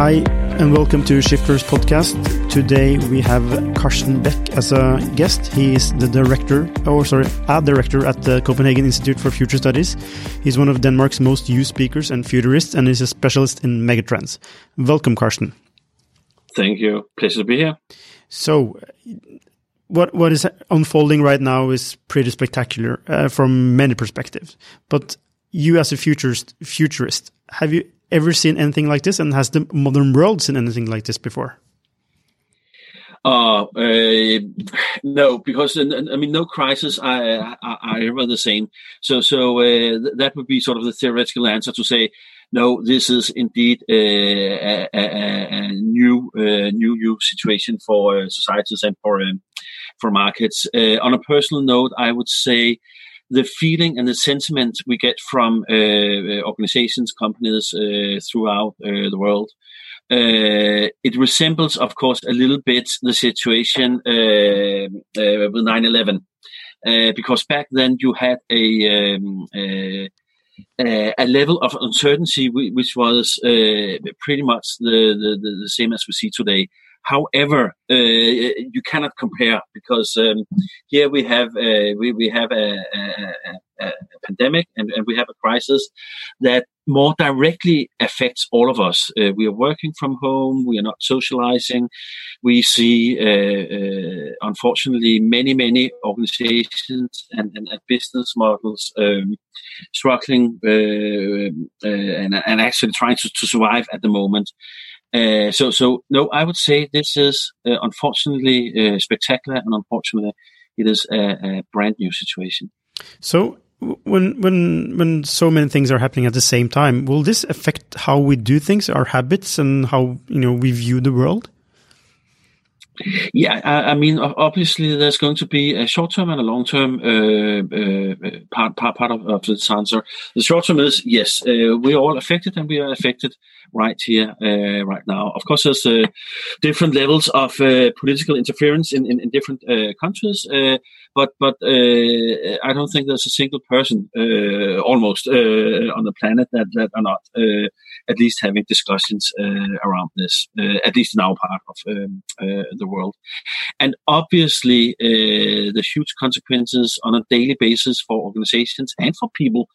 Hi, and welcome to Shifters Podcast. Today we have Carsten Beck as a guest. He is the director, or sorry, a director at the Copenhagen Institute for Future Studies. He's one of Denmark's most used speakers and futurists, and is a specialist in megatrends. Welcome, Carsten. Thank you. Pleasure to be here. So, what what is unfolding right now is pretty spectacular uh, from many perspectives. But you, as a futurist, futurist, have you ever seen anything like this? And has the modern world seen anything like this before? Uh, uh, no, because I mean, no crisis are, are, ever the same. So, so uh, that would be sort of the theoretical answer to say, no, this is indeed a, a, a new, uh, new, new situation for uh, societies and for um, for markets. Uh, on a personal note, I would say the feeling and the sentiment we get from uh, uh organizations, companies uh, throughout uh, the world. it resembles, of course, a little bit the situation with 9 11. because back then you had a um, a level of uncertainty which was pretty much the, the, the same as we see today. However, uh, you cannot compare because um, here we have uh, we, we have a, a, a pandemic and, and, we have a crisis that more directly affects all of us. Uh, we are working from home. We are not socializing. We see, uh, uh, unfortunately, many many organizations and, and, and business models um, struggling uh, and, and actually trying to, to survive at the moment. Uh, so, so no, I would say this is uh, unfortunately uh, spectacular, and unfortunately, it is a, a, brand new situation. So, when when when so many things are happening at the same time, will this affect how we do things, our habits, and how you know we view the world? Yeah, I, mean, obviously, there's going to be a short-term and a long-term uh, uh, part, part part of, of this answer. The short-term is yes, uh, we're all affected, and we are affected right here, uh, right now. Of course, there's uh, different levels of uh, political interference in in, in different countries, but but uh, uh, I don't think there's a single person, uh, almost, on the planet that that are not at least having discussions around this, at least in our part of um, the world. And obviously, uh, the huge consequences on a daily basis for organizations and for people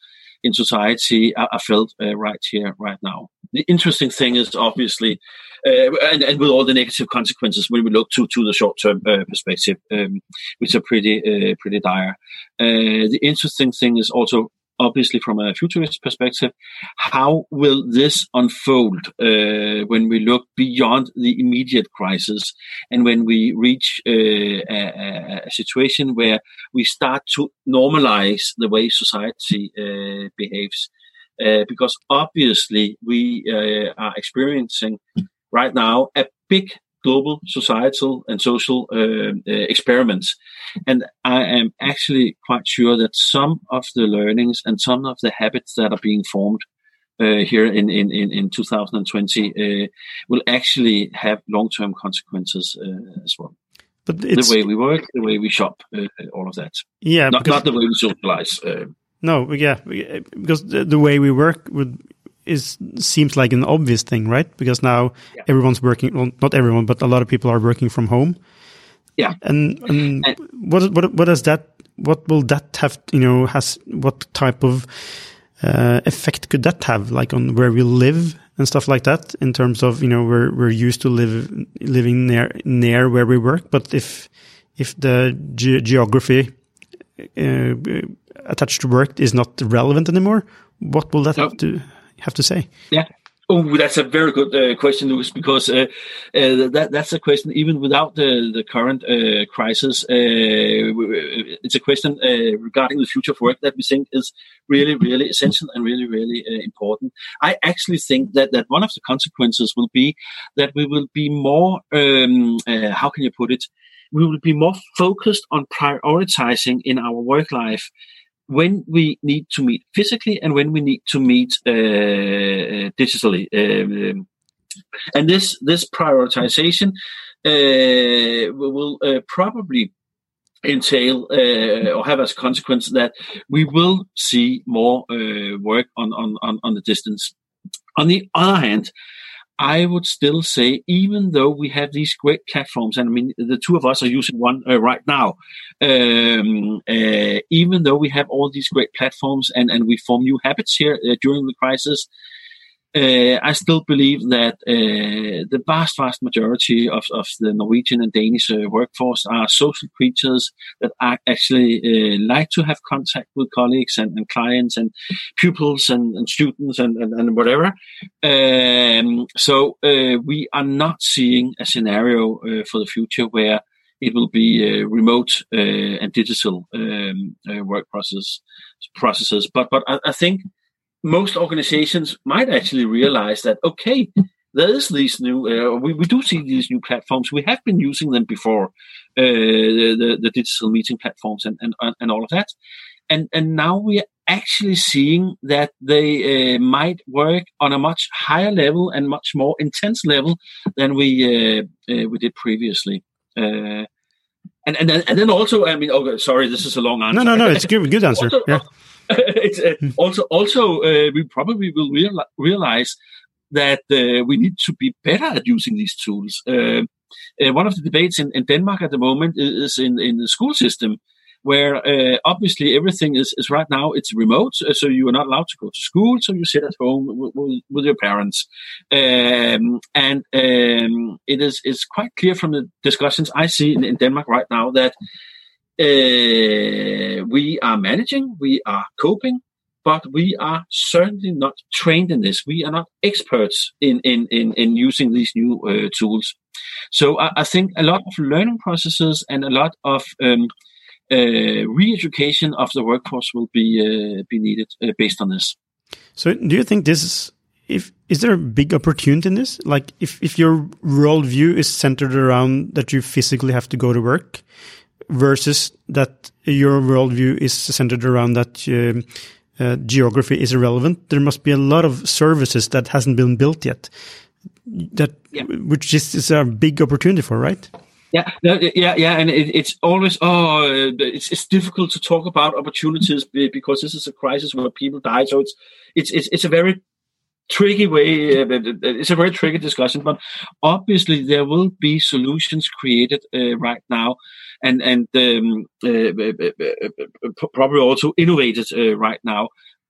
in society are, are felt uh, right here, right now. The interesting thing is obviously, uh, and, and, with all the negative consequences when we look to, to the short term uh, perspective, um, which are pretty uh, pretty dire. Uh, the interesting thing is also obviously from a futurist perspective, how will this unfold uh, when we look beyond the immediate crisis and when we reach uh, a, a, situation where we start to normalize the way society uh, behaves? Uh, because obviously we uh, are experiencing right now a big global societal and social uh, uh, experiments. And I am actually quite sure that some of the learnings and some of the habits that are being formed uh, here in, in, in, in 2020 uh, will actually have long-term consequences uh, as well. But the way we work, the way we shop, uh, all of that. Yeah, not, not the way we socialize. no, yeah, because the, the way we work would is seems like an obvious thing, right? Because now yeah. everyone's working. Well, not everyone, but a lot of people are working from home. Yeah. And, and, and what what what does that? What will that have? You know, has what type of uh, effect could that have, like on where we live and stuff like that? In terms of you know, we're we're used to live living near near where we work, but if if the ge geography uh, attached to work is not relevant anymore, what will that have to have to say? Yeah. Oh, that's a very good uh, question, Lucas. Because uh, uh, that that's a question even without the the current uh, crisis. Uh, it's a question uh, regarding the future of work that we think is really, really essential and really, really important. I actually think that that one of the consequences will be that we will be more. Um, how can you put it? We will be more focused on prioritizing in our work life when we need to meet physically and when we need to meet uh, digitally. Um, and this this prioritization uh, will uh, probably entail uh, or have as a consequence that we will see more uh, work on, on, on, on the distance. On the other hand, I would still say, even though we have these great platforms, and I mean, the two of us are using one uh, right now, um, uh, even though we have all these great platforms and, and we form new habits here uh, during the crisis, uh, I still believe that uh, the vast, vast majority of, of the Norwegian and Danish uh, workforce are social creatures that actually uh, like to have contact with colleagues and, and clients and pupils and, and students and, and, and whatever. Um, so uh, we are not seeing a scenario uh, for the future where it will be remote and digital um, work process processes. But but I, I think most organizations might actually realize that okay there is these new uh, we, we do see these new platforms. We have been using them before uh, the, the digital meeting platforms and, and and all of that. And and now we are actually seeing that they uh, might work on a much higher level and much more intense level than we uh, uh, we did previously. Uh, and and then, and then also I mean oh sorry this is a long answer no no no it's a good good answer. Also, yeah uh, hmm. also, also uh, we probably will real- realize that uh, we need to be better at using these tools. Uh, uh, one of the debates in, in, Denmark at the moment is in, in the school system, where uh, obviously everything is, is right now it's remote, so you are not allowed to go to school, so you sit at home with, with, with your parents, um, and um, it is it's quite clear from the discussions I see in, in Denmark right now that uh, we are managing, we are coping, but we are certainly not trained in this. We are not experts in in in, in using these new uh, tools. So I, I, think a lot of learning processes and a lot of um, uh, re-education of the workforce will be uh, be needed uh, based on this. So, do you think this is if is there a big opportunity in this? Like, if if your worldview is centered around that you physically have to go to work, versus that your worldview is centered around that uh, uh, geography is irrelevant. There must be a lot of services that hasn't been built yet. That yeah. which is, is, a big opportunity for, right? Yeah, yeah, yeah, and it, it's always oh, it's it's difficult to talk about opportunities because this is a crisis where people die. So it's it's it's, it's a very tricky way. Uh, it's a very tricky discussion, but obviously there will be solutions created uh, right now, and and um, uh, probably also innovated right now,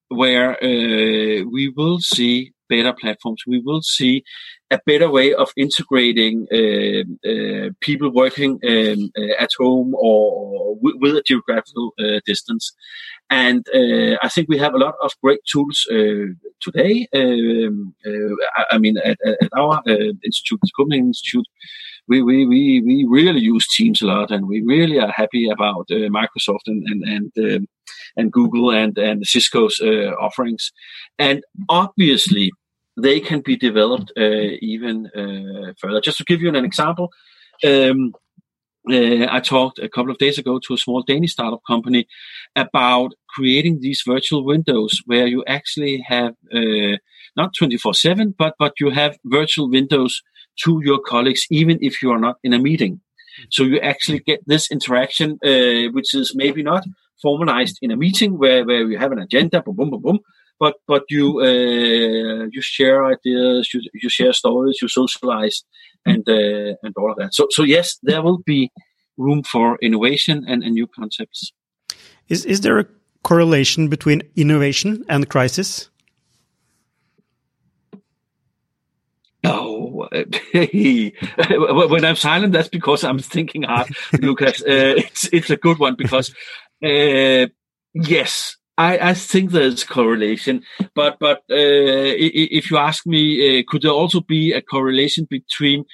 where we will see better platforms. We will see a better way of integrating uh, uh, people working um, uh, at home or, with, with a geographical distance. And I think we have a lot of great tools today. Um, I, I, mean, at, at our institute, the Copenhagen Institute, we, we, we, we really use Teams a lot, and we really are happy about uh, Microsoft and and and, um, and Google and and Cisco's uh, offerings. And obviously, they can be developed uh, even uh, further. Just to give you an example, um, uh, I talked a couple of days ago to a small Danish startup company about creating these virtual windows where you actually have uh, not 24/7, but but you have virtual windows to your colleagues, even if you are not in a meeting. So you actually get this interaction, uh, which is maybe not formalized in a meeting where, where you have an agenda, boom, boom, boom, boom, but but you uh, you share ideas, you, you share stories, you socialize, and uh, and all of that. So so yes, there will be room for innovation and, and new concepts. Is is there a correlation between innovation and crisis? No, when I'm silent, that's because I'm thinking hard, Lucas. Uh, it's it's a good one because uh, yes, I, I think there's correlation, but but uh, if you ask me, uh, could there also be a correlation between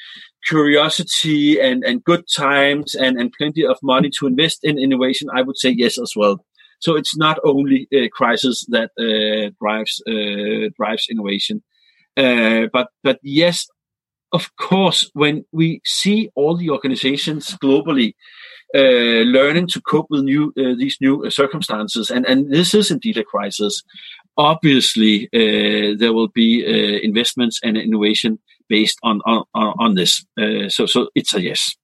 curiosity and, and good times and, and plenty of money to invest in innovation? I would say yes as well. So it's not only a crisis that uh, drives uh, drives innovation, uh, but but yes, of course, when we see all the organizations globally uh, learning to cope with new uh, these new uh, circumstances, and and this is indeed a crisis. Obviously, uh, there will be uh, investments and innovation based on on, on this. Uh, so so it's a yes.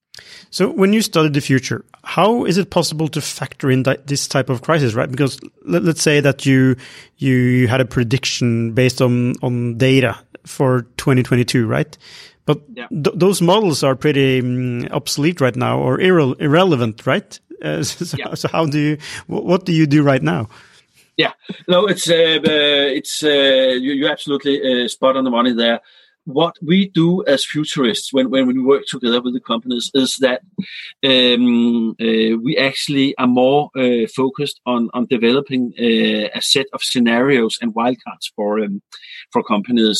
So, when you study the future, how is it possible to factor in that, this type of crisis, right? Because let, us say that you you had a prediction based on on data for 2022, right? But Yeah. th those models are pretty um, obsolete right now or irre irrelevant, right? Uh, so, Yeah. so how do you, wh- what do you do right now? Yeah, no, it's uh, it's uh, you, you're absolutely uh, spot on the money there. What we do as futurists when, when we work together with the companies is that um, uh, we actually are more uh, focused on on developing uh, a set of scenarios and wildcards for um, for companies.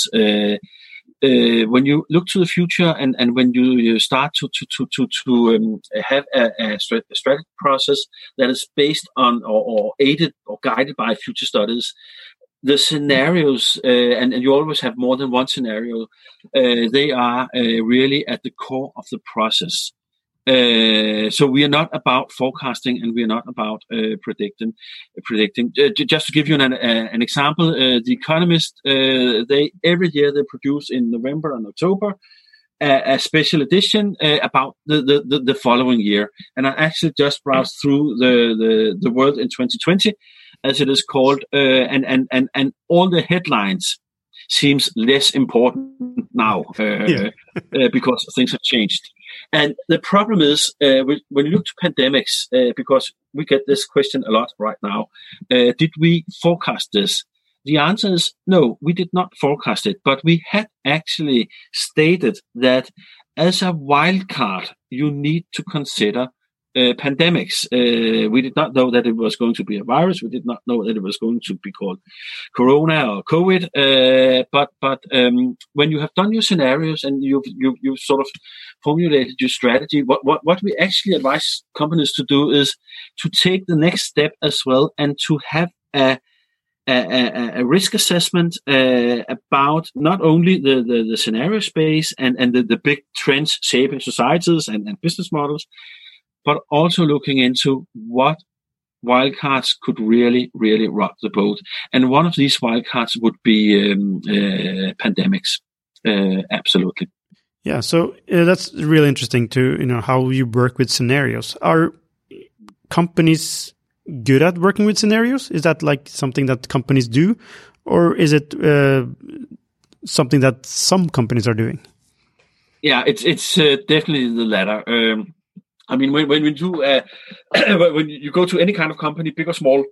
Uh, when you look to the future and, and when you, you start to to to to, to um, have a, a, strategy process that is based on or, or aided or guided by future studies, the scenarios uh, and, and you always have more than one scenario. Uh, they are uh, really at the core of the process. Uh, so we are not about forecasting and we are not about uh, predicting. Predicting. Uh, ju- just to give you an, uh, an example, uh, the Economist uh, they every year they produce in November and October a, special edition uh, about the, the, the, following year. And I actually just browsed through the, the, the world in 2020, as it is called, uh, and, and, and, and all the headlines seems less important now uh, Yeah. uh, because things have changed. And the problem is uh, when when you look to pandemics, uh, because we get this question a lot right now, uh, did we forecast this? The answer is no, we did not forecast it, but we had actually stated that as a wild card, you need to consider uh, pandemics. Uh, we did not know that it was going to be a virus. We did not know that it was going to be called Corona or COVID. Uh, but but um, when you have done your scenarios and you've you you sort of formulated your strategy, what, what what we actually advise companies to do is to take the next step as well and to have a a, a, a risk assessment uh, about not only the, the, the scenario space and, and the, the big trends shaping societies and, and business models, but also looking into what wildcards could really, really rock the boat. And one of these wildcards would be um, uh, pandemics. Uh, absolutely. Yeah, so uh, that's really interesting to you know how you work with scenarios. Are companies good at working with scenarios? Is that like something that companies do, or is it uh, something that some companies are doing? Yeah, it's it's uh, definitely the latter. Um, I mean, when when do uh, when you go to any kind of company, big or small,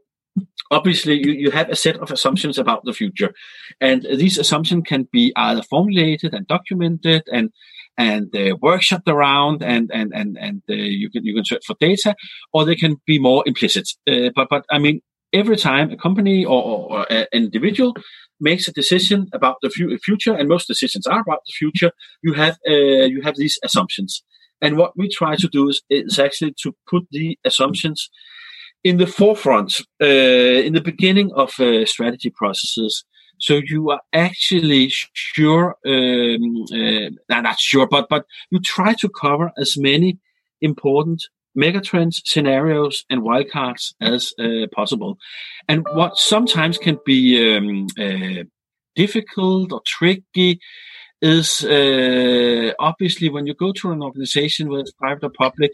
obviously you, you have a set of assumptions about the future, and these assumptions can be either formulated and documented and and uh, workshopped around, and and and and uh, you can you can search for data, or they can be more implicit. Uh, but but I mean, every time a company or, or, or an individual makes a decision about the future, and most decisions are about the future, you have uh, you have these assumptions. And what we try to do is, is actually to put the assumptions in the forefront, uh, in the beginning of uh, strategy processes. So you are actually sure, um, uh, not sure, but but you try to cover as many important megatrends, scenarios, and wildcards as uh, possible. And what sometimes can be um, uh, difficult or tricky is uh, obviously when you go to an organization, whether it's private or public,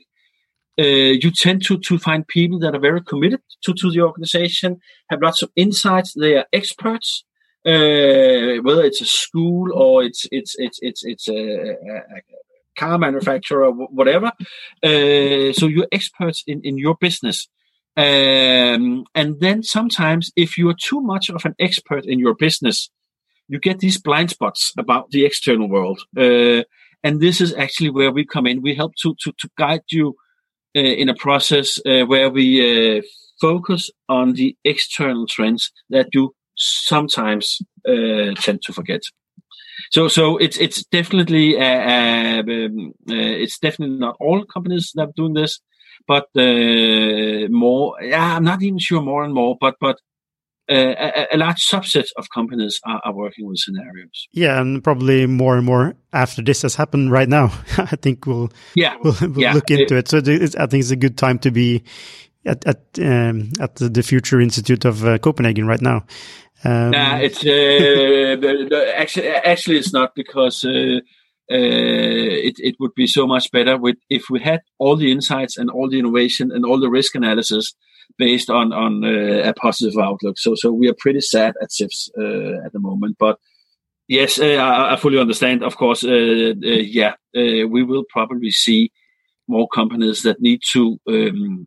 uh, you tend to to find people that are very committed to to the organization, have lots of insights. They are experts, uh, whether it's a school or it's it's it's it's it's a, a, a car manufacturer or whatever. Uh, so you're experts in in your business. Um, and then sometimes, if you are too much of an expert in your business, you get these blind spots about the external world. Uh, and this is actually where we come in. We help to to, to guide you uh, in a process uh, where we uh, focus on the external trends that you sometimes uh, tend to forget. So, so it's it's definitely uh, um, it's definitely not all companies that are doing this, but uh, more. Yeah, I'm not even sure more and more, but but uh, a, a, large subset of companies are, are, working with scenarios. Yeah, and probably more and more after this has happened right now. I think we'll yeah we'll, we'll yeah. look into it. So I think it's a good time to be at at um, at the, the, Future Institute of uh, Copenhagen right now. Um, nah, it's uh, actually actually it's not because. Uh, it, it would be so much better with if we had all the insights and all the innovation and all the risk analysis based on on uh, a positive outlook. So so we are pretty sad at CIFS uh, at the moment, but Yes, uh, I, I, fully understand. Of course, uh, uh, yeah, uh, we will probably see more companies that need to. Um,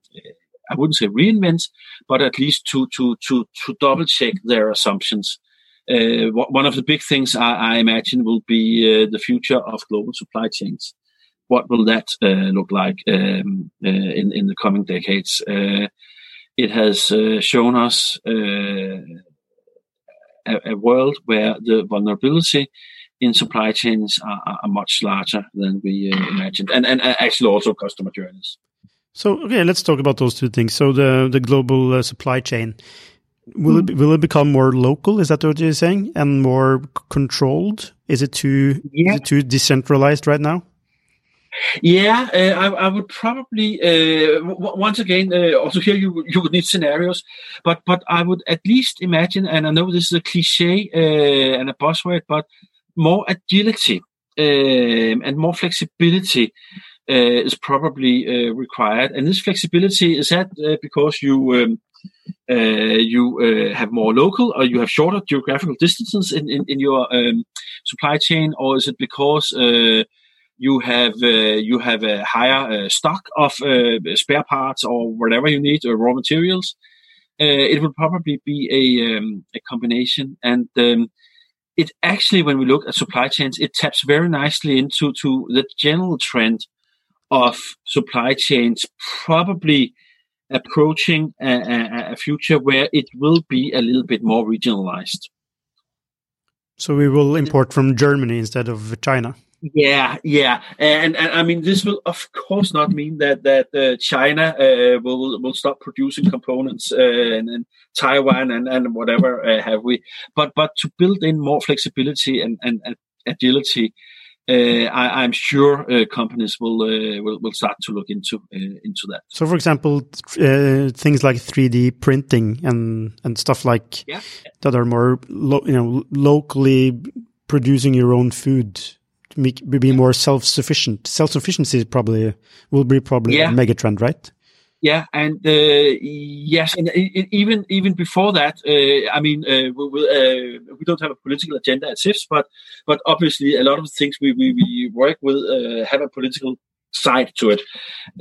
I wouldn't say reinvent, but at least to to to to double check their assumptions. Uh, one of the big things I, I imagine will be uh, the future of global supply chains. What will that look like um, in in the coming decades? It has shown us a, a world where the vulnerability in supply chains are, are much larger than we uh, imagined, and, and actually also customer journeys. So okay, let's talk about those two things. So the the global uh, supply chain will mm. it will it become more local? Is that what you're saying, and more controlled? Is it too yeah. is it too decentralized right now? Yeah, uh, I, I, would probably uh, w- once again uh, also here you you would need scenarios, but but I would at least imagine, and I know this is a cliche uh, and a buzzword, but more agility um, and more flexibility uh, is probably uh, required, and this flexibility is that because you. Um, you have more local or you have shorter geographical distances in, in, in your um, supply chain, or is it because you have uh, you have a higher uh, stock of uh, spare parts or whatever you need or raw materials. it will probably be a um, a combination, and um, it actually, when we look at supply chains, it taps very nicely into to the general trend of supply chains probably approaching a, a, future where it will be a little bit more regionalized. So we will import from Germany instead of China. Yeah, yeah, and, and I mean this will of course not mean that that uh, China uh, will will stop producing components uh, and, and, Taiwan and and whatever uh, have we, but but to build in more flexibility and and, and agility. Uh, I, am sure uh, companies will, will will start to look into into that. So, for example, things like 3D printing and and stuff like yeah. that are more lo you know locally producing your own food make, be more self-sufficient. Self-sufficiency probably will be probably yeah. a megatrend, right? Yeah, and uh, yes, and even even before that, uh, I mean, uh, we, we, uh, we, don't have a political agenda at CIFS, but but obviously a lot of things we we, we work with uh, have a political side to it,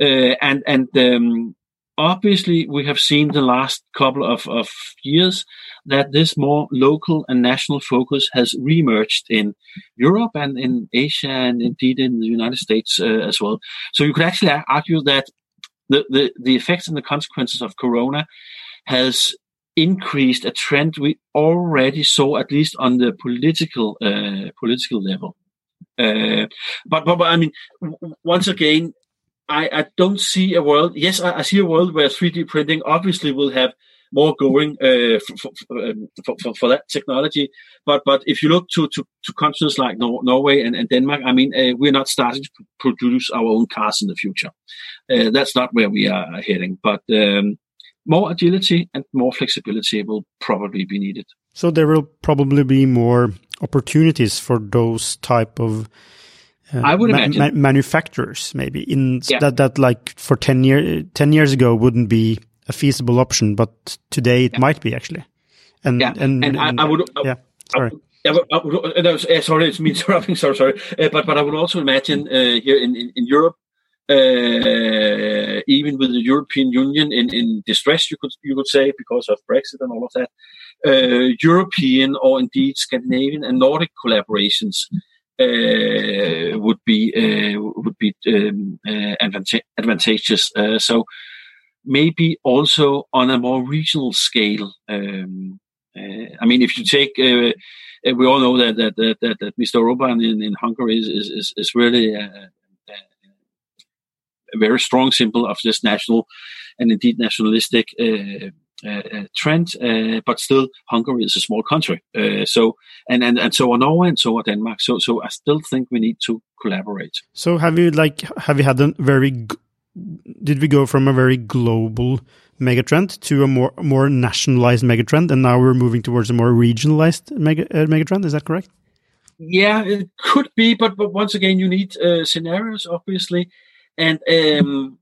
uh, and and um, obviously we have seen the last couple of, of years that this more local and national focus has reemerged in Europe and in Asia and indeed in the United States uh, as well. So you could actually argue that the, the, the effects and the consequences of Corona has increased a trend we already saw at least on the political uh, political level. Uh, but, but, but I mean, once again, I, I don't see a world. Yes, I, I, see a world where 3D printing obviously will have more going uh, for, um, for, for, for, that technology. But but if you look to, to, to countries like Nor- Norway and, and, Denmark, I mean, uh, we're not starting to produce our own cars in the future. Uh, that's not where we are heading. But um, more agility and more flexibility will probably be needed. So there will probably be more opportunities for those type of uh, I would imagine ma- manufacturers maybe in yeah. that that like for 10 year 10 years ago wouldn't be a feasible option but today it yeah. might be actually and yeah. and, and, and I, I, would yeah sorry I would, I would, no, sorry, it's me interrupting. Sorry, sorry. Uh, but but I would also imagine uh, here in, in, in Europe, uh, even with the European Union in, in distress, you could you could say because of Brexit and all of that, uh, European or indeed Scandinavian and Nordic collaborations uh, would be uh, would be um, uh, advantageous. so maybe also on a more regional scale. Um, I mean, if you take we all know that that that, that, Mr. Orban in, in Hungary is is, is really a, a, very strong symbol of this national and indeed nationalistic uh, uh, uh, trend, uh, but still Hungary is a small country. so and, and and so are Norway and so are Denmark. So so I still think we need to collaborate. So have you like have you had a very did we go from a very global megatrend to a more more nationalized megatrend, and now we're moving towards a more regionalized mega, uh, megatrend? Is that correct? Yeah, it could be, but but once again, you need uh, scenarios, obviously, and um,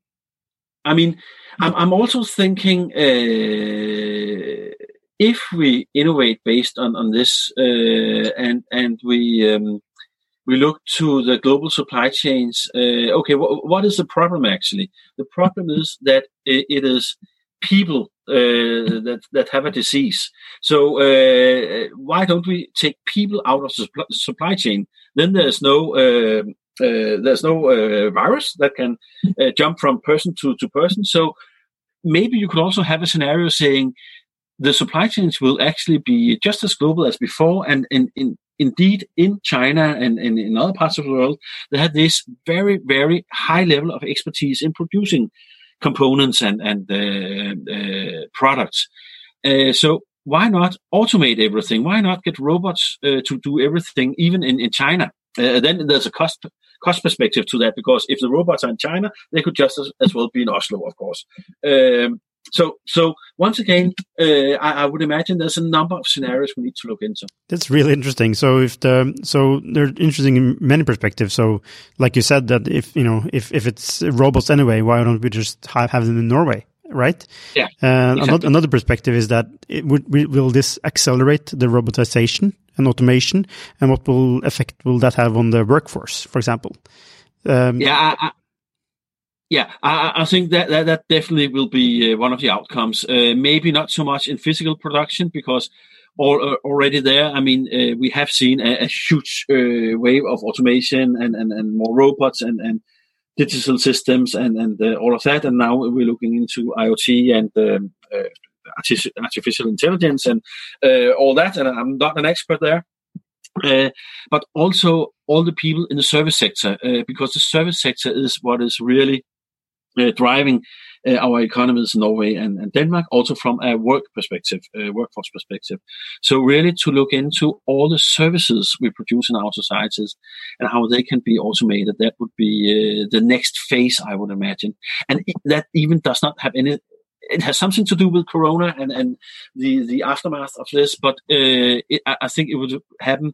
I mean, I'm, I'm also thinking uh, if we innovate based on on this uh, and and we um, we look to the global supply chains. Uh, okay, wh- what is the problem actually? The problem is that it, it is people uh, that that have a disease. So uh, why don't we take people out of the supply chain? Then there's no uh, there's no uh, virus that can uh, jump from person to, to person. So maybe you could also have a scenario saying the supply chains will actually be just as global as before, and in indeed in China and, and in other parts of the world, they have this very very high level of expertise in producing components and and uh, uh, products. Uh, so why not automate everything? Why not get robots to do everything, even in in China? then there's a cost cost perspective to that because if the robots are in China, they could just as, as well be in Oslo, of course. Um, so, so once again, uh, I, I, would imagine there's a number of scenarios we need to look into. That's really interesting. So, if the so they're interesting in many perspectives. So, like you said, that if you know if if it's robots anyway, why don't we just have, have them in Norway? Right. Yeah. Uh, exactly. another, another perspective is that it would will this accelerate the robotization and automation, and what will effect will that have on the workforce, for example? Um, yeah, I, yeah, I, I, think that, that, that definitely will be uh, one of the outcomes. Uh, maybe not so much in physical production because all, uh, already there. I mean, uh, we have seen a, a huge uh, wave of automation and, and, and more robots and, and digital systems and, and uh, all of that. And now we're looking into IoT and um, artificial intelligence and all that. And I'm not an expert there. but also all the people in the service sector, because the service sector is what is really uh, driving uh, our economies in Norway and, and, Denmark, also from a work perspective, uh, workforce perspective. So really to look into all the services we produce in our societies and how they can be automated, that would be uh, the next phase, I would imagine. And that even does not have any it has something to do with Corona and, and the, the aftermath of this, but uh, it, I think it would happen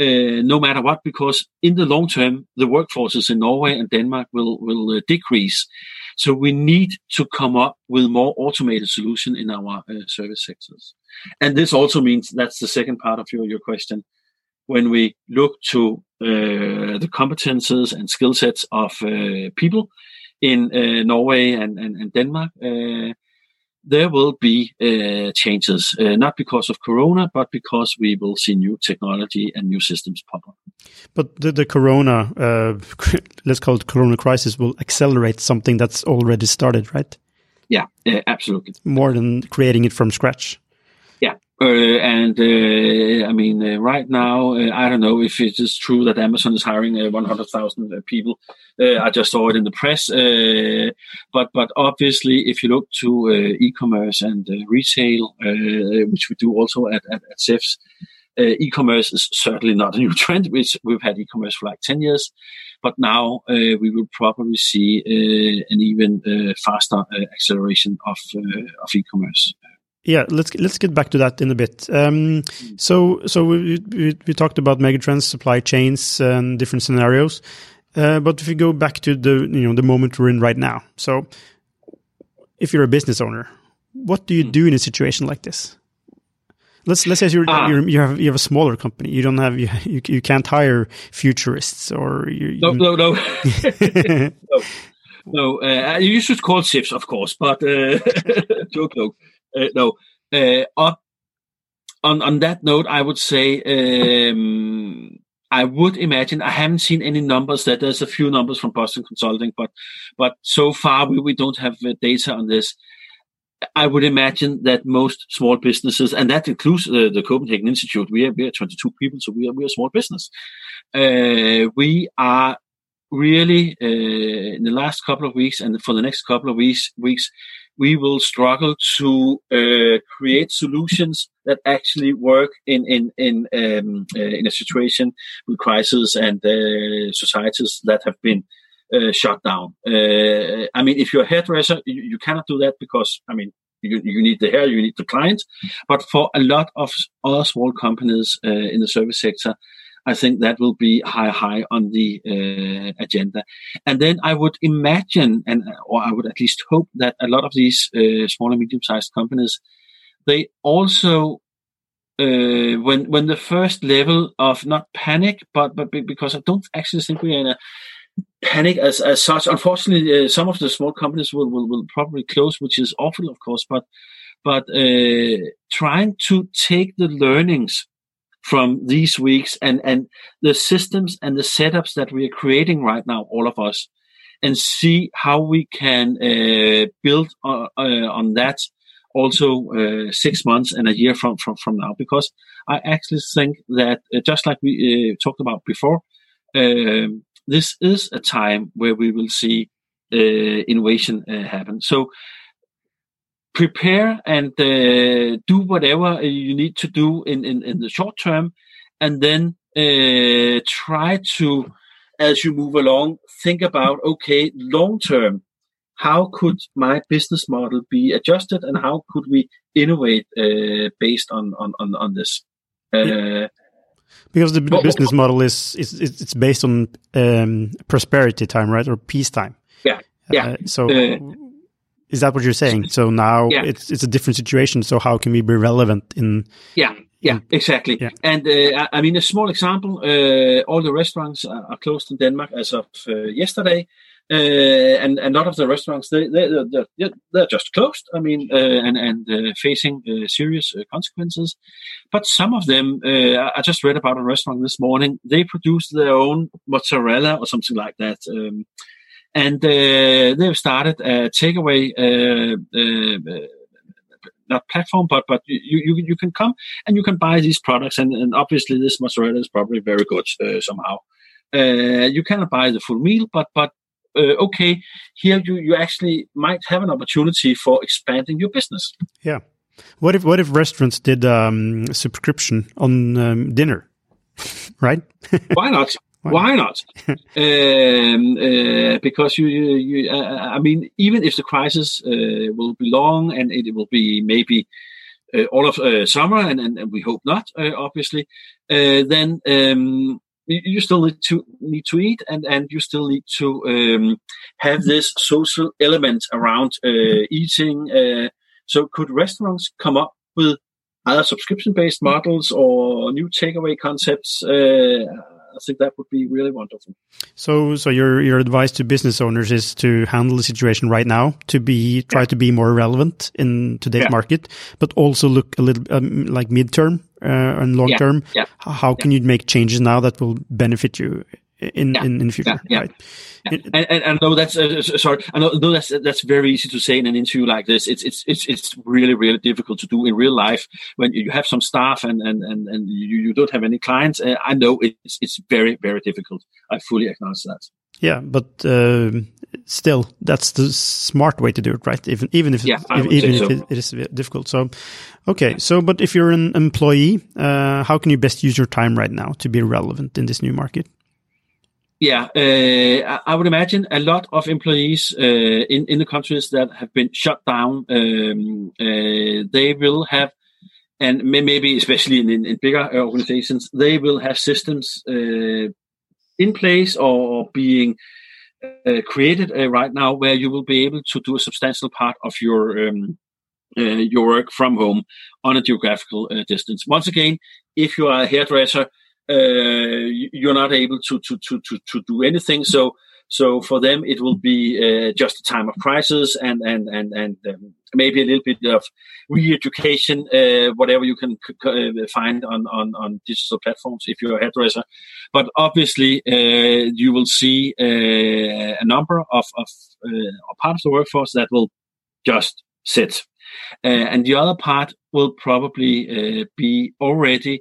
uh, no matter what, because in the long term, the workforces in Norway and Denmark will will uh, decrease. So we need to come up with more automated solution in our uh, service sectors. And this also means that's the second part of your, your question. When we look to uh, the competences and skill sets of uh, people in Norway and, and, and Denmark, there will be uh, changes, uh, not because of Corona, but because we will see new technology and new systems pop up. But the, the Corona, uh, let's call it Corona crisis, will accelerate something that's already started, right? Yeah, absolutely. More than creating it from scratch. Uh, and uh, I mean, uh, right now, uh, I don't know if it is true that Amazon is hiring uh, 100,000 uh, people. I just saw it in the press. but but obviously, if you look to e-commerce and retail, which we do also at at, at CIFS, e-commerce is certainly not a new trend. Which we've had e-commerce for like 10 years, but now we will probably see an even faster acceleration of of e-commerce. Yeah, let's let's get back to that in a bit. Um, so so we, we, we talked about megatrends, supply chains, and different scenarios. Uh, but if you go back to the you know the moment we're in right now, so if you're a business owner, what do you hmm. do in a situation like this? Let's let's say you're, ah. you're, you have you have a smaller company. You don't have you you, you can't hire futurists or you, no, no no no no. Uh, you should call CIFS, of course, but uh, joke joke. Uh, no. Uh, on on that note, I would say um, I would imagine I haven't seen any numbers. That there's a few numbers from Boston Consulting, but but so far we, we don't have uh, data on this. I would imagine that most small businesses, and that includes uh, the Copenhagen Institute, we are, we are 22 people, so we are, we are a small business. Uh, we are really, uh, in the last couple of weeks and for the next couple of weeks, weeks we will struggle to uh, create solutions that actually work in in in um, uh, in a situation with crisis and uh, societies that have been uh, shut down. Uh, I mean, if you're a hairdresser, you, you, cannot do that because I mean. You, you need the hair, you need the clients. But for a lot of other small companies uh, in the service sector, I think that will be high, high on the uh, agenda. And then I would imagine, and or I would at least hope that a lot of these uh, small and medium-sized companies they also uh, when when the first level of not panic, but but because I don't actually think we're in a panic as as such. Unfortunately, uh, some of the small companies will, will will probably close, which is awful, of course. But but uh, trying to take the learnings from these weeks and and the systems and the setups that we are creating right now, all of us, and see how we can uh, build uh, uh, on that also uh, six months and a year from, from, from now, because I actually think that uh, just like we uh, talked about before, um, this is a time where we will see innovation happen. So prepare and do whatever you need to do in, in, in the short term, and then try to as you move along, think about okay, long term, how could my business model be adjusted, and how could we innovate uh, based on on on, on this? Uh, because the business model is, is it's based on um, prosperity time, right, or peace time. Yeah, yeah. Uh, so, uh, is that what you're saying? So now yeah. it's it's a different situation. So how can we be relevant in? Yeah, yeah, exactly. Yeah. And uh, I mean, a small example: uh, all the restaurants are closed in Denmark as of uh, yesterday, uh, and and a lot of the restaurants they they they're, they're just closed. I mean, uh, and and uh, facing serious consequences. But some of them, I just read about a restaurant this morning. They produce their own mozzarella or something like that. Um, and they've started a takeaway not platform, but but you, you you can come and you can buy these products, and, and obviously this mozzarella is probably very good uh, somehow. Uh, you cannot buy the full meal, but but uh, okay, here you you actually might have an opportunity for expanding your business. Yeah. What if what if restaurants did um, subscription on um, dinner, right? Why not? Why not? um, uh, because you, you, you uh, I mean, even if the crisis uh, will be long and it will be maybe uh, all of uh, summer, and, and, and, we hope not, uh, obviously, then um, you still need to need to eat, and, and you still need to um, have this social element around eating. so, could restaurants come up with other subscription-based models or new takeaway concepts? I think that would be really wonderful. So, so your your advice to business owners is to handle the situation right now, to be try yeah. to be more relevant in today's yeah. market, but also look a little um, like midterm uh, and long term. Yeah. How can you make changes now that will benefit you in yeah. in, in the future. Yeah, right? yeah. And, and, and I that's uh, sorry. I know, know, that's that's very easy to say in an interview like this. It's it's it's it's really really difficult to do in real life when you have some staff and and and, and you, you don't have any clients. Uh, I know it's it's very very difficult. I fully acknowledge that. Yeah, but uh, still, that's the smart way to do it, right? Even even if yeah, if, even if so. it, it is difficult. So, okay. So, but if you're an employee, uh, how can you best use your time right now to be relevant in this new market? Yeah, uh, I would imagine a lot of employees uh, in in the countries that have been shut down, um, uh, they will have, and maybe especially in, in, bigger organizations, they will have systems uh, in place or being uh, created uh, right now where you will be able to do a substantial part of your um, your work from home on a geographical distance. Once again, if you are a hairdresser uh, you're not able to, to, to, to, to do anything. So, so for them, it will be uh, just a time of crisis and and and and um, maybe a little bit of re-education, uh, whatever you can uh, find on, on on digital platforms if you're a hairdresser. But obviously, uh, you will see uh, a number of of part of the workforce that will just sit, and the other part will probably be already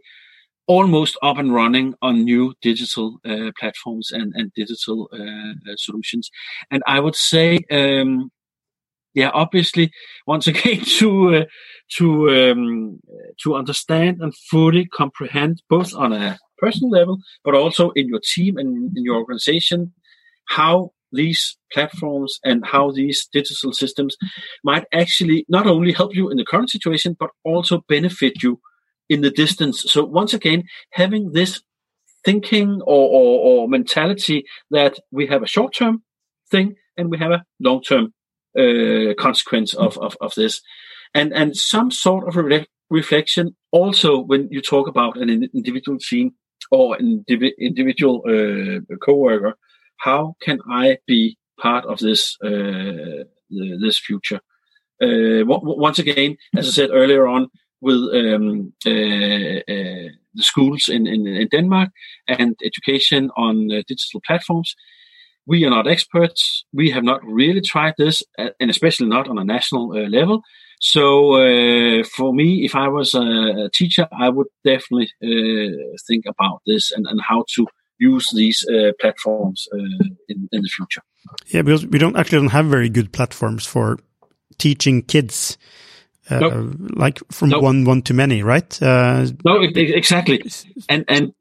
almost up and running on new digital uh, platforms and, and digital uh, uh, solutions. And I would say, um, yeah, obviously, once again, to uh, to um, to understand and fully comprehend both on a personal level, but also in your team and in your organization, how these platforms and how these digital systems might actually not only help you in the current situation, but also benefit you in the distance. So once again, having this thinking or, or, or mentality that we have a short term thing and we have a long term uh, consequence of, of, of this. and and some sort of re- reflection also when you talk about an individual team or an individual uh, co-worker how can i be part of this uh, this future uh, once again as i said earlier on with um, uh, uh, the schools in, in, in, Denmark and education on uh, digital platforms. We are not experts. We have not really tried this, and especially not on a national level. So uh, for me, if I was a teacher, I would definitely uh, think about this and, and how to use these uh, platforms in, in the future. Yeah, because we don't actually don't have very good platforms for teaching kids. Uh, nope. like from nope. one one to many, right? Uh, no, exactly, and and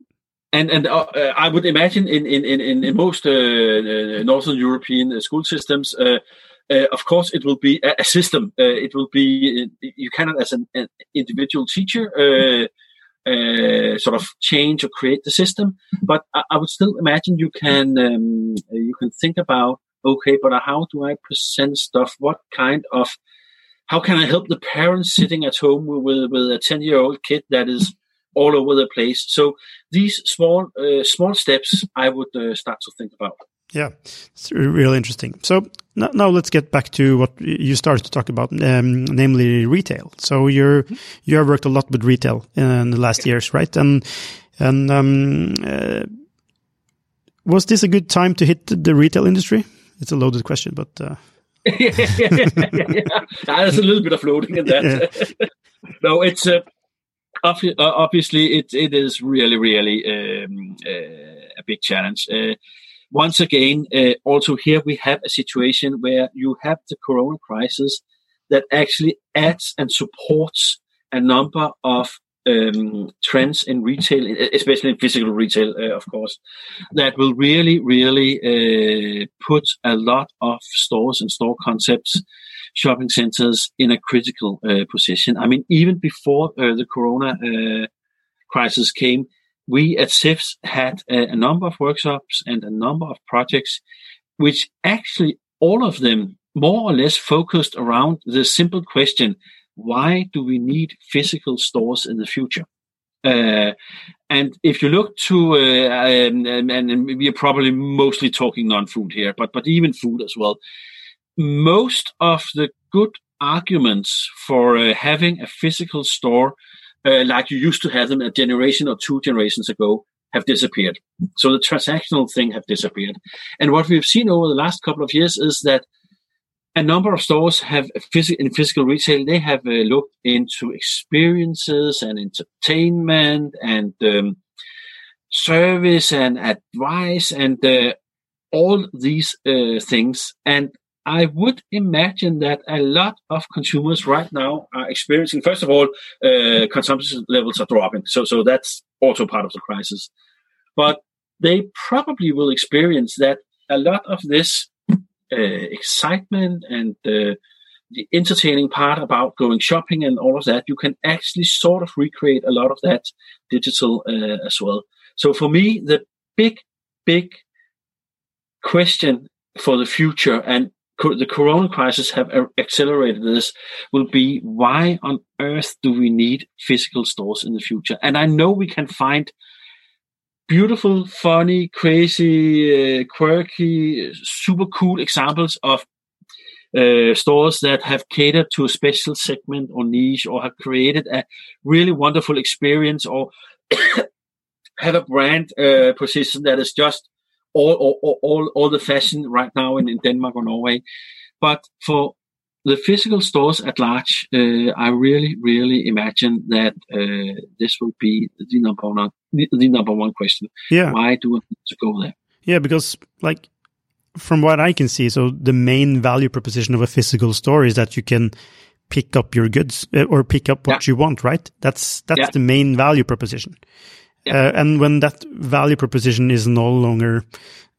and and uh, I would imagine in in in, in most uh, uh, northern European school systems, uh, of course, it will be a, system. Uh, it will be you cannot, as an, an individual teacher, uh, uh, sort of change or create the system. But I, I would still imagine you can um, you can think about okay, but how do I present stuff? What kind of how can I help the parents sitting at home with with a ten year old kid that is all over the place? So these small uh, small steps I would uh, start to think about. Yeah, it's really interesting. So now, now, let's get back to what you started to talk about, um, namely retail. So you're mm-hmm. you have worked a lot with retail in the last years, right? And and um, uh, was this a good time to hit the retail industry? It's a loaded question, but uh... yeah, yeah, yeah, there's a little bit of loading in that. no, it's uh, obviously it it is really really um, uh, a big challenge. Uh, once again, uh, also here we have a situation where you have the corona crisis that actually adds and supports a number of um, trends in retail, especially in physical retail, uh, of course, that will really, really uh, put a lot of stores and store concepts, shopping centers in a critical uh, position. I mean, even before uh, the corona uh, crisis came, we at CIFS had a, a, number of workshops and a number of projects, which actually all of them more or less focused around the simple question, why do we need physical stores in the future? Uh, and if you look to, uh, um, and, and, we are probably mostly talking non-food here, but but even food as well. Most of the good arguments for uh, having a physical store uh, like you used to have them a generation or two generations ago have disappeared. So the transactional thing have disappeared. And what we've seen over the last couple of years is that a number of stores have in physical retail, they have uh, looked into experiences and entertainment and um, service and advice and uh, all these uh, things. And I would imagine that a lot of consumers right now are experiencing, first of all, uh, consumption levels are dropping. So, so that's also part of the crisis. But they probably will experience that a lot of this excitement and uh, the entertaining part about going shopping and all of that, you can actually sort of recreate a lot of that digital uh, as well. So for me, the big, big question for the future, and the corona crisis have accelerated this will be why on earth do we need physical stores in the future and i know we can find beautiful funny crazy uh, quirky super cool examples of uh, stores that have catered to a special segment or niche or have created a really wonderful experience or have a brand uh, position that is just all, all, all, all the fashion right now in, in Denmark or Norway. But for the physical stores at large, uh, I really, really imagine that uh, this will be the number one, the number one question. Yeah. Why do I need to go there? Yeah, because like from what I can see, so the main value proposition of a physical store is that you can pick up your goods uh, or pick up what yeah. you want, right? That's that's yeah. the main value proposition. Uh, and when that value proposition is no longer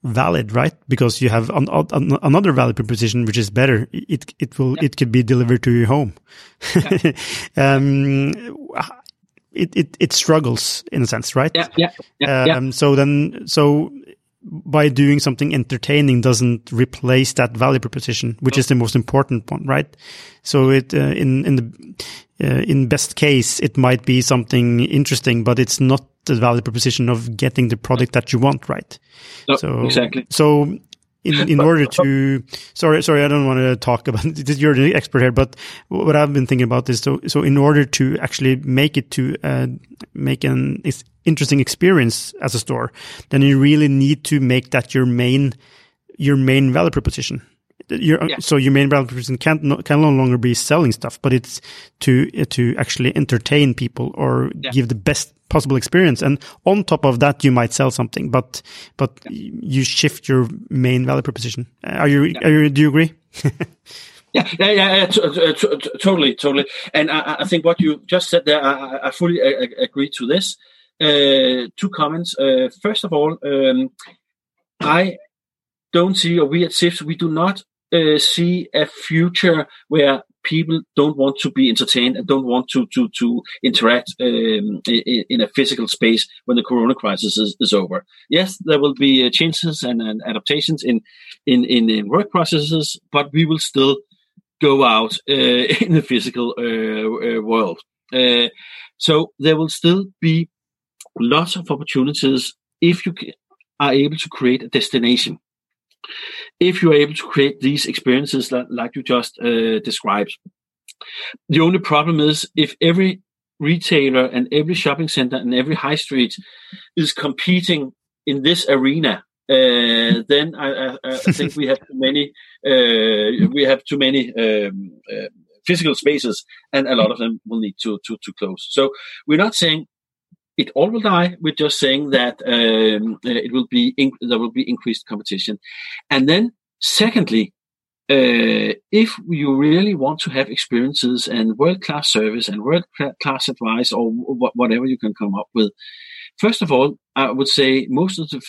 valid, right? Because you have an, an, another value proposition which is better. It it will yeah. it could be delivered to your home. Yeah. um, it, it it struggles in a sense, right? Yeah, yeah, yeah, um, So then, so by doing something entertaining doesn't replace that value proposition, which is the most important one, right? So it uh, in in the uh, in best case it might be something interesting, but it's not the value proposition of getting the product that you want, right? No, so exactly. So in, in order to sorry sorry I don't want to talk about you're the expert here but what I've been thinking about is so so in order to actually make it to uh, make an interesting experience as a store then you really need to make that your main your main value proposition your, yeah. so your main value proposition can no, can no longer be selling stuff but it's to to actually entertain people or yeah. give the best possible experience. And on top of that, you might sell something, but but yeah. you shift your main value proposition. Uh, are you? Are you? Do you agree? yeah, yeah, yeah, yeah totally, totally. And I, I, think what you just said there, I, I fully uh, agree to this. Uh, two comments. Uh, first of all, um, I don't see, or we at CIFS, we do not uh, see a future where people don't want to be entertained and don't want to to to interact um, in, in, a physical space when the corona crisis is, is over. Yes, there will be uh, changes and, and, adaptations in, in in in work processes, but we will still go out uh, in the physical uh, world. So there will still be lots of opportunities if you are able to create a destination if you're able to create these experiences that, like you just uh, described. The only problem is if every retailer and every shopping center and every high street is competing in this arena, uh, then I, I, I, think we have too many. Uh, we have too many um, uh, physical spaces, and a lot of them will need to to to close. So we're not saying it all will die. We're just saying that um, uh, it will be in, there will be increased competition, and then secondly, uh, if you really want to have experiences and world class service and world class advice or whatever you can come up with, first of all, I would say most of the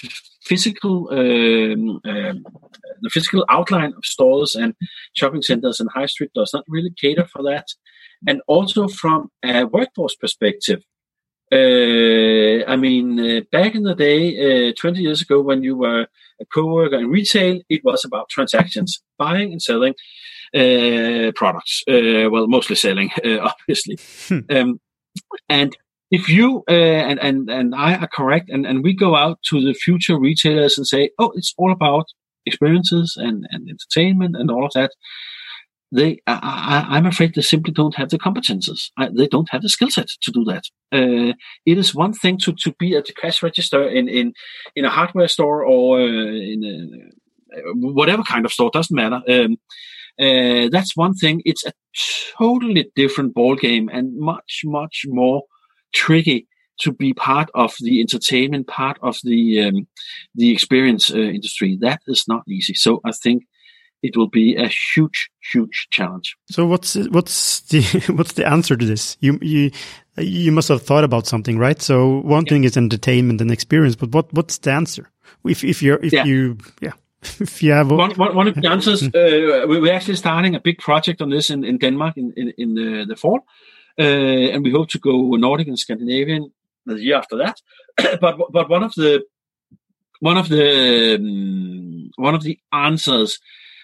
physical um, um, the physical outline of stores and shopping centers and high street does not really cater for that. And also from a workforce perspective, uh, I mean, uh, back in the day, uh, 20 years ago, when you were a co-worker in retail, it was about transactions, buying and selling uh, products. Uh, well, mostly selling, uh, obviously. Hmm. Um, and if you and, and and I are correct, and, and we go out to the future retailers and say, oh, it's all about experiences and, and entertainment and all of that they I, am afraid they simply don't have the competences. I, they don't have the skill set to do that. Uh, it is one thing to, to be at the cash register in, in, in a hardware store or uh, in a, whatever kind of store, doesn't matter. Um, uh, that's one thing. It's a totally different ball game and much, much more tricky to be part of the entertainment, part of the um, the experience uh, industry. That is not easy. So I think it will be a huge, huge challenge. So what's what's the what's the answer to this? You you you must have thought about something, right? So one yeah. thing is entertainment and experience, but what what's the answer? If if you're if yeah. you yeah. If you have one, one, one of the answers, uh, we're actually starting a big project on this in, in Denmark in, in, in the, the fall, uh, and we hope to go Nordic and Scandinavian the year after that. but but one of the one of the um, one of the answers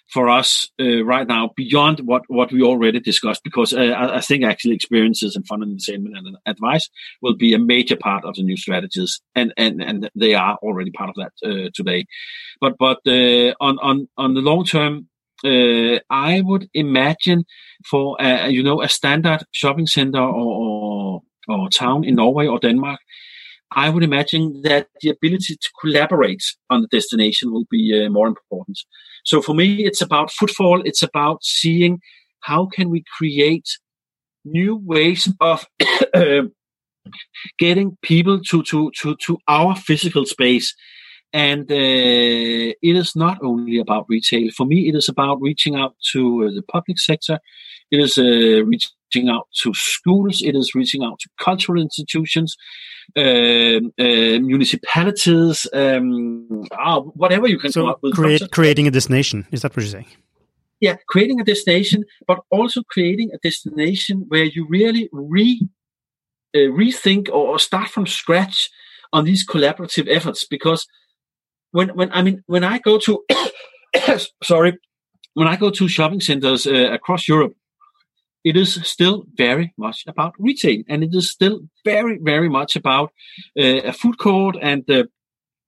for us uh, right now beyond what, what we already discussed because uh, I, I, think actually experiences and fun and entertainment and advice will be a major part of the new strategies and and, and they are already part of that uh, today but but uh, on on on the long term uh, I would imagine for uh, you know a standard shopping center or, or, or town in Norway or Denmark I would imagine that the ability to collaborate on the destination will be uh, more important. So for me, it's about footfall. It's about seeing how can we create new ways of getting people to, to, to, to our physical space. And uh, it is not only about retail. For me, it is about reaching out to uh, the public sector. It is uh, reaching out to schools. It is reaching out to cultural institutions uh, uh, municipalities, um, oh, whatever you can so come up with. Create, creating a destination, is that what you're saying? Yeah, creating a destination, but also creating a destination where you really re uh, rethink or, or start from scratch on these collaborative efforts because when when I mean when I go to sorry when I go to shopping centers uh, across Europe, it is still very much about retail, and it is still very very much about uh, a food court and uh,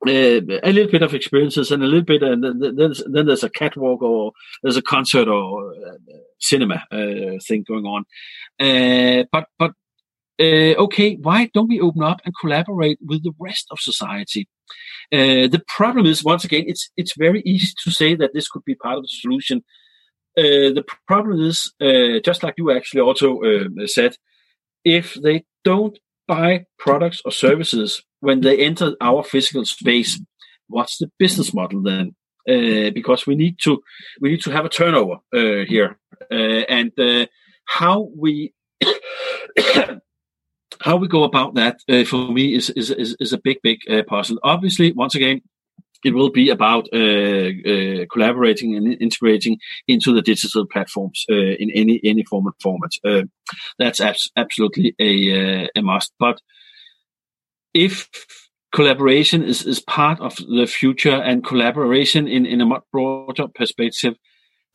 uh, a little bit of experiences and a little bit, and then there's, then there's a catwalk or there's a concert or uh, cinema uh, thing going on. Uh, but but uh, okay, why don't we open up and collaborate with the rest of society? Uh, the problem is once again, it's it's very easy to say that this could be part of the solution. The problem is just like you actually also said, if they don't buy products or services when they enter our physical space, what's the business model then? Uh, because we need to we need to have a turnover uh, here, uh, and uh, how we how we go about that uh, for me is is is, is a big big uh, puzzle. Obviously, once again, it will be about uh, uh, collaborating and integrating into the digital platforms uh, in any any form format. that's abs- absolutely a a must, but if collaboration is, is part of the future and collaboration in, in a much broader perspective,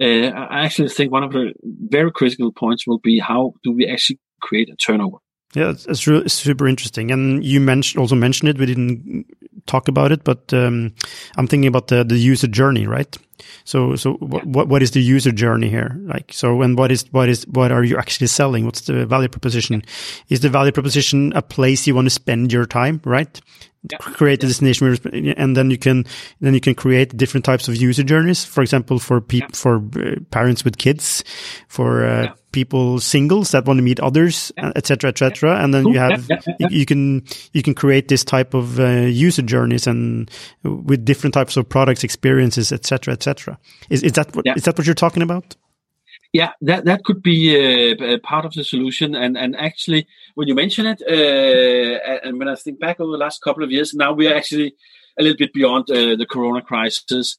uh, I actually think one of the very critical points will be how do we actually create a turnover. Yeah, it's, it's really, super interesting. And you mentioned also mentioned it. We didn't talk about it, but um, I'm thinking about the the user journey, right? So so yeah. what what is the user journey here? Like so, and what is what is what are you actually selling? What's the value proposition? Is the value proposition a place you want to spend your time, right? yeah. create a destination and then you can then you can create different types of user journeys for example for people yeah. for uh, parents with kids for uh, yeah. People singles that want to meet others etc etc and then cool. you have you, you, can you can create this type of uh, user journeys and with different types of products experiences etc etc is, is that what is that what you're talking about? Yeah, that that could be uh, part of the solution. And and actually, when you mention it, uh, and when I think back over the last couple of years, now we are actually a little bit beyond uh, the Corona crisis.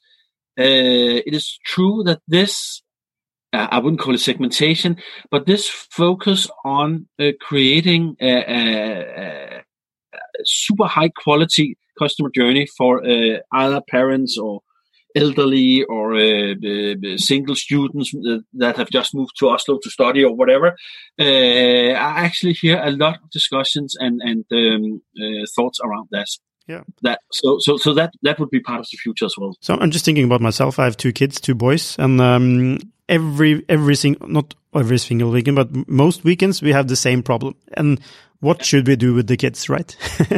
Uh, it is true that this, uh, I wouldn't call it segmentation, but this focus on uh, creating a, a, a, super high quality customer journey for either parents or elderly or uh, uh, single students that have just moved to Oslo to study or whatever. Uh, I actually hear a lot of discussions and and um, uh, thoughts around that. Yeah. That so so so that that would be part of the future as well. So I'm just thinking about myself. I have two kids, two boys, and um, every every single not every single weekend, but most weekends we have the same problem. And what should we do with the kids, right?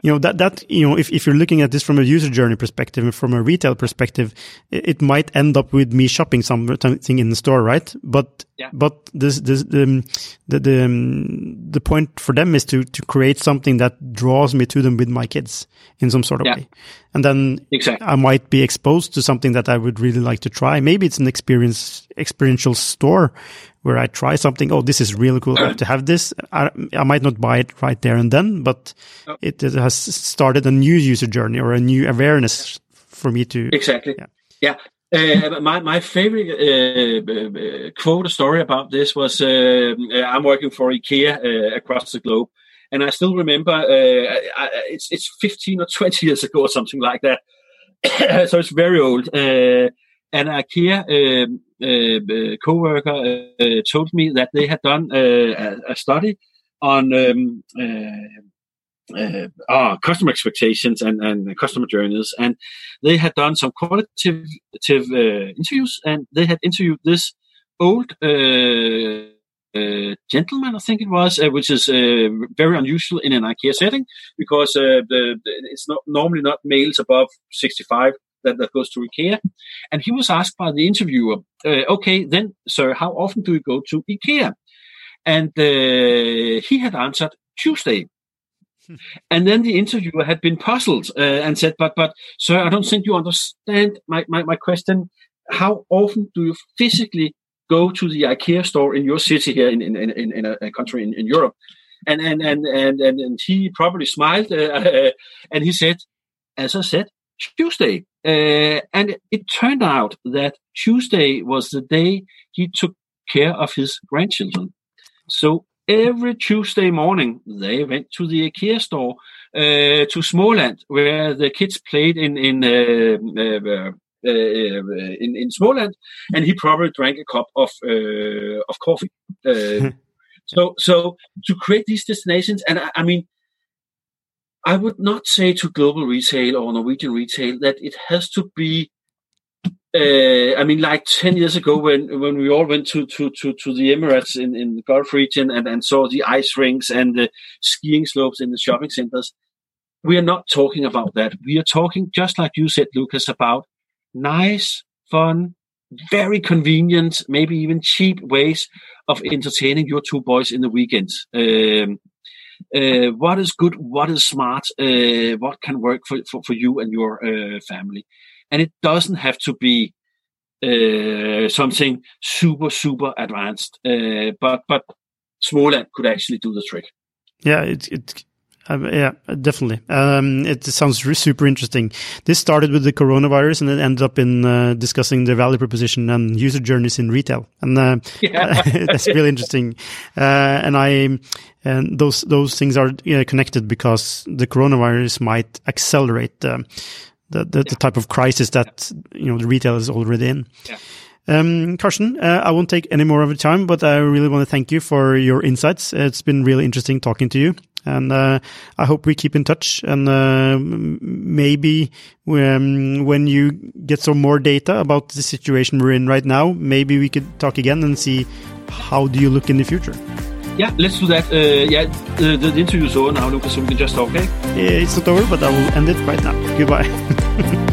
you know, that, that, you know, if, if you're looking at this from a user journey perspective and from a retail perspective, it, it might end up with me shopping something in the store, right? But, yeah. but this, this, the, the, the, um, the point for them is to, to create something that draws me to them with my kids in some sort of yeah. way. And then exactly. I might be exposed to something that I would really like to try. Maybe it's an experience, experiential store where I try something. Oh, this is really cool. I have to have this. I, I might not buy it right there and then, but it, has started a new user journey or a new awareness for me to. Exactly. Yeah. yeah. Uh, my my favorite uh, uh, quote, a story about this was uh, I'm working for IKEA uh, across the globe, and I still remember uh, I, it's it's 15 or 20 years ago or something like that. so it's very old. and IKEA uh, co-worker uh, told me that they had done a, a, study on um, uh, uh, customer expectations and, and customer journeys, and they had done some qualitative uh, interviews, and they had interviewed this old uh, gentleman, I think it was, which is very unusual in an IKEA setting because the, the, it's not normally not males above 65 that, that goes to IKEA. And he was asked by the interviewer, uh, okay, then, sir, how often do you go to IKEA? And uh, he had answered Tuesday. Hmm. And then the interviewer had been puzzled uh, and said, but, but, sir, I don't think you understand my, my, my question. How often do you physically go to the IKEA store in your city here in, in, in, in a country in, in Europe? And, and, and, and, and, and he probably smiled uh, and he said, as I said, Tuesday. Uh, and it turned out that Tuesday was the day he took care of his grandchildren. So every Tuesday morning they went to the IKEA store uh, to Småland, where the kids played in in uh, uh, uh in, in Småland, and he probably drank a cup of uh, of coffee. Uh, so so to create these destinations, and I, I mean. I would not say to global retail or Norwegian retail that it has to be uh, I mean, like 10 years ago when, when we all went to, to, to, to the Emirates in, in the Gulf region and, and saw the ice rinks and the skiing slopes in the shopping centers, we are not talking about that. We are talking, just like you said, Lucas, about nice, fun, very convenient, maybe even cheap ways of entertaining your two boys in the weekends. Um, uh, what is good? What is smart? Uh, what can work for, for, for you and your uh, family? and it doesn't have to be uh, something super super advanced. Uh, but but Småland could actually do the trick. Yeah, it it. Um, yeah, definitely. Um, it sounds super interesting. This started with the coronavirus, and it ended up in uh, discussing the value proposition and user journeys in retail, and uh, yeah. that's really interesting. Uh, and I, and those those things are connected because the coronavirus might accelerate the, the, yeah. the, type of crisis that you know the retail is already in. Yeah. Um, Carsten, uh, I won't take any more of your time, but I really want to thank you for your insights. It's been really interesting talking to you, and uh, I hope we keep in touch. And uh, maybe um, when you get some more data about the situation we're in right now, maybe we could talk again and see how do you look in the future. Yeah, let's do that. Uh, yeah, the, the interview is over now, Lucas, so we can just talk, okay? Yeah, It's not over, but I will end it right now. Goodbye.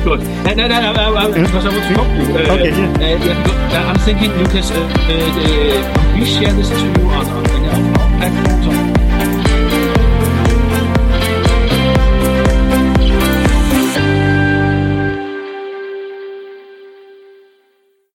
Good. No, no, no, no, no, because I want to talk to you. Uh, okay, yeah. Uh, yeah I'm thinking, Lucas, uh, uh, uh, we share this to you on, on, on our platforms.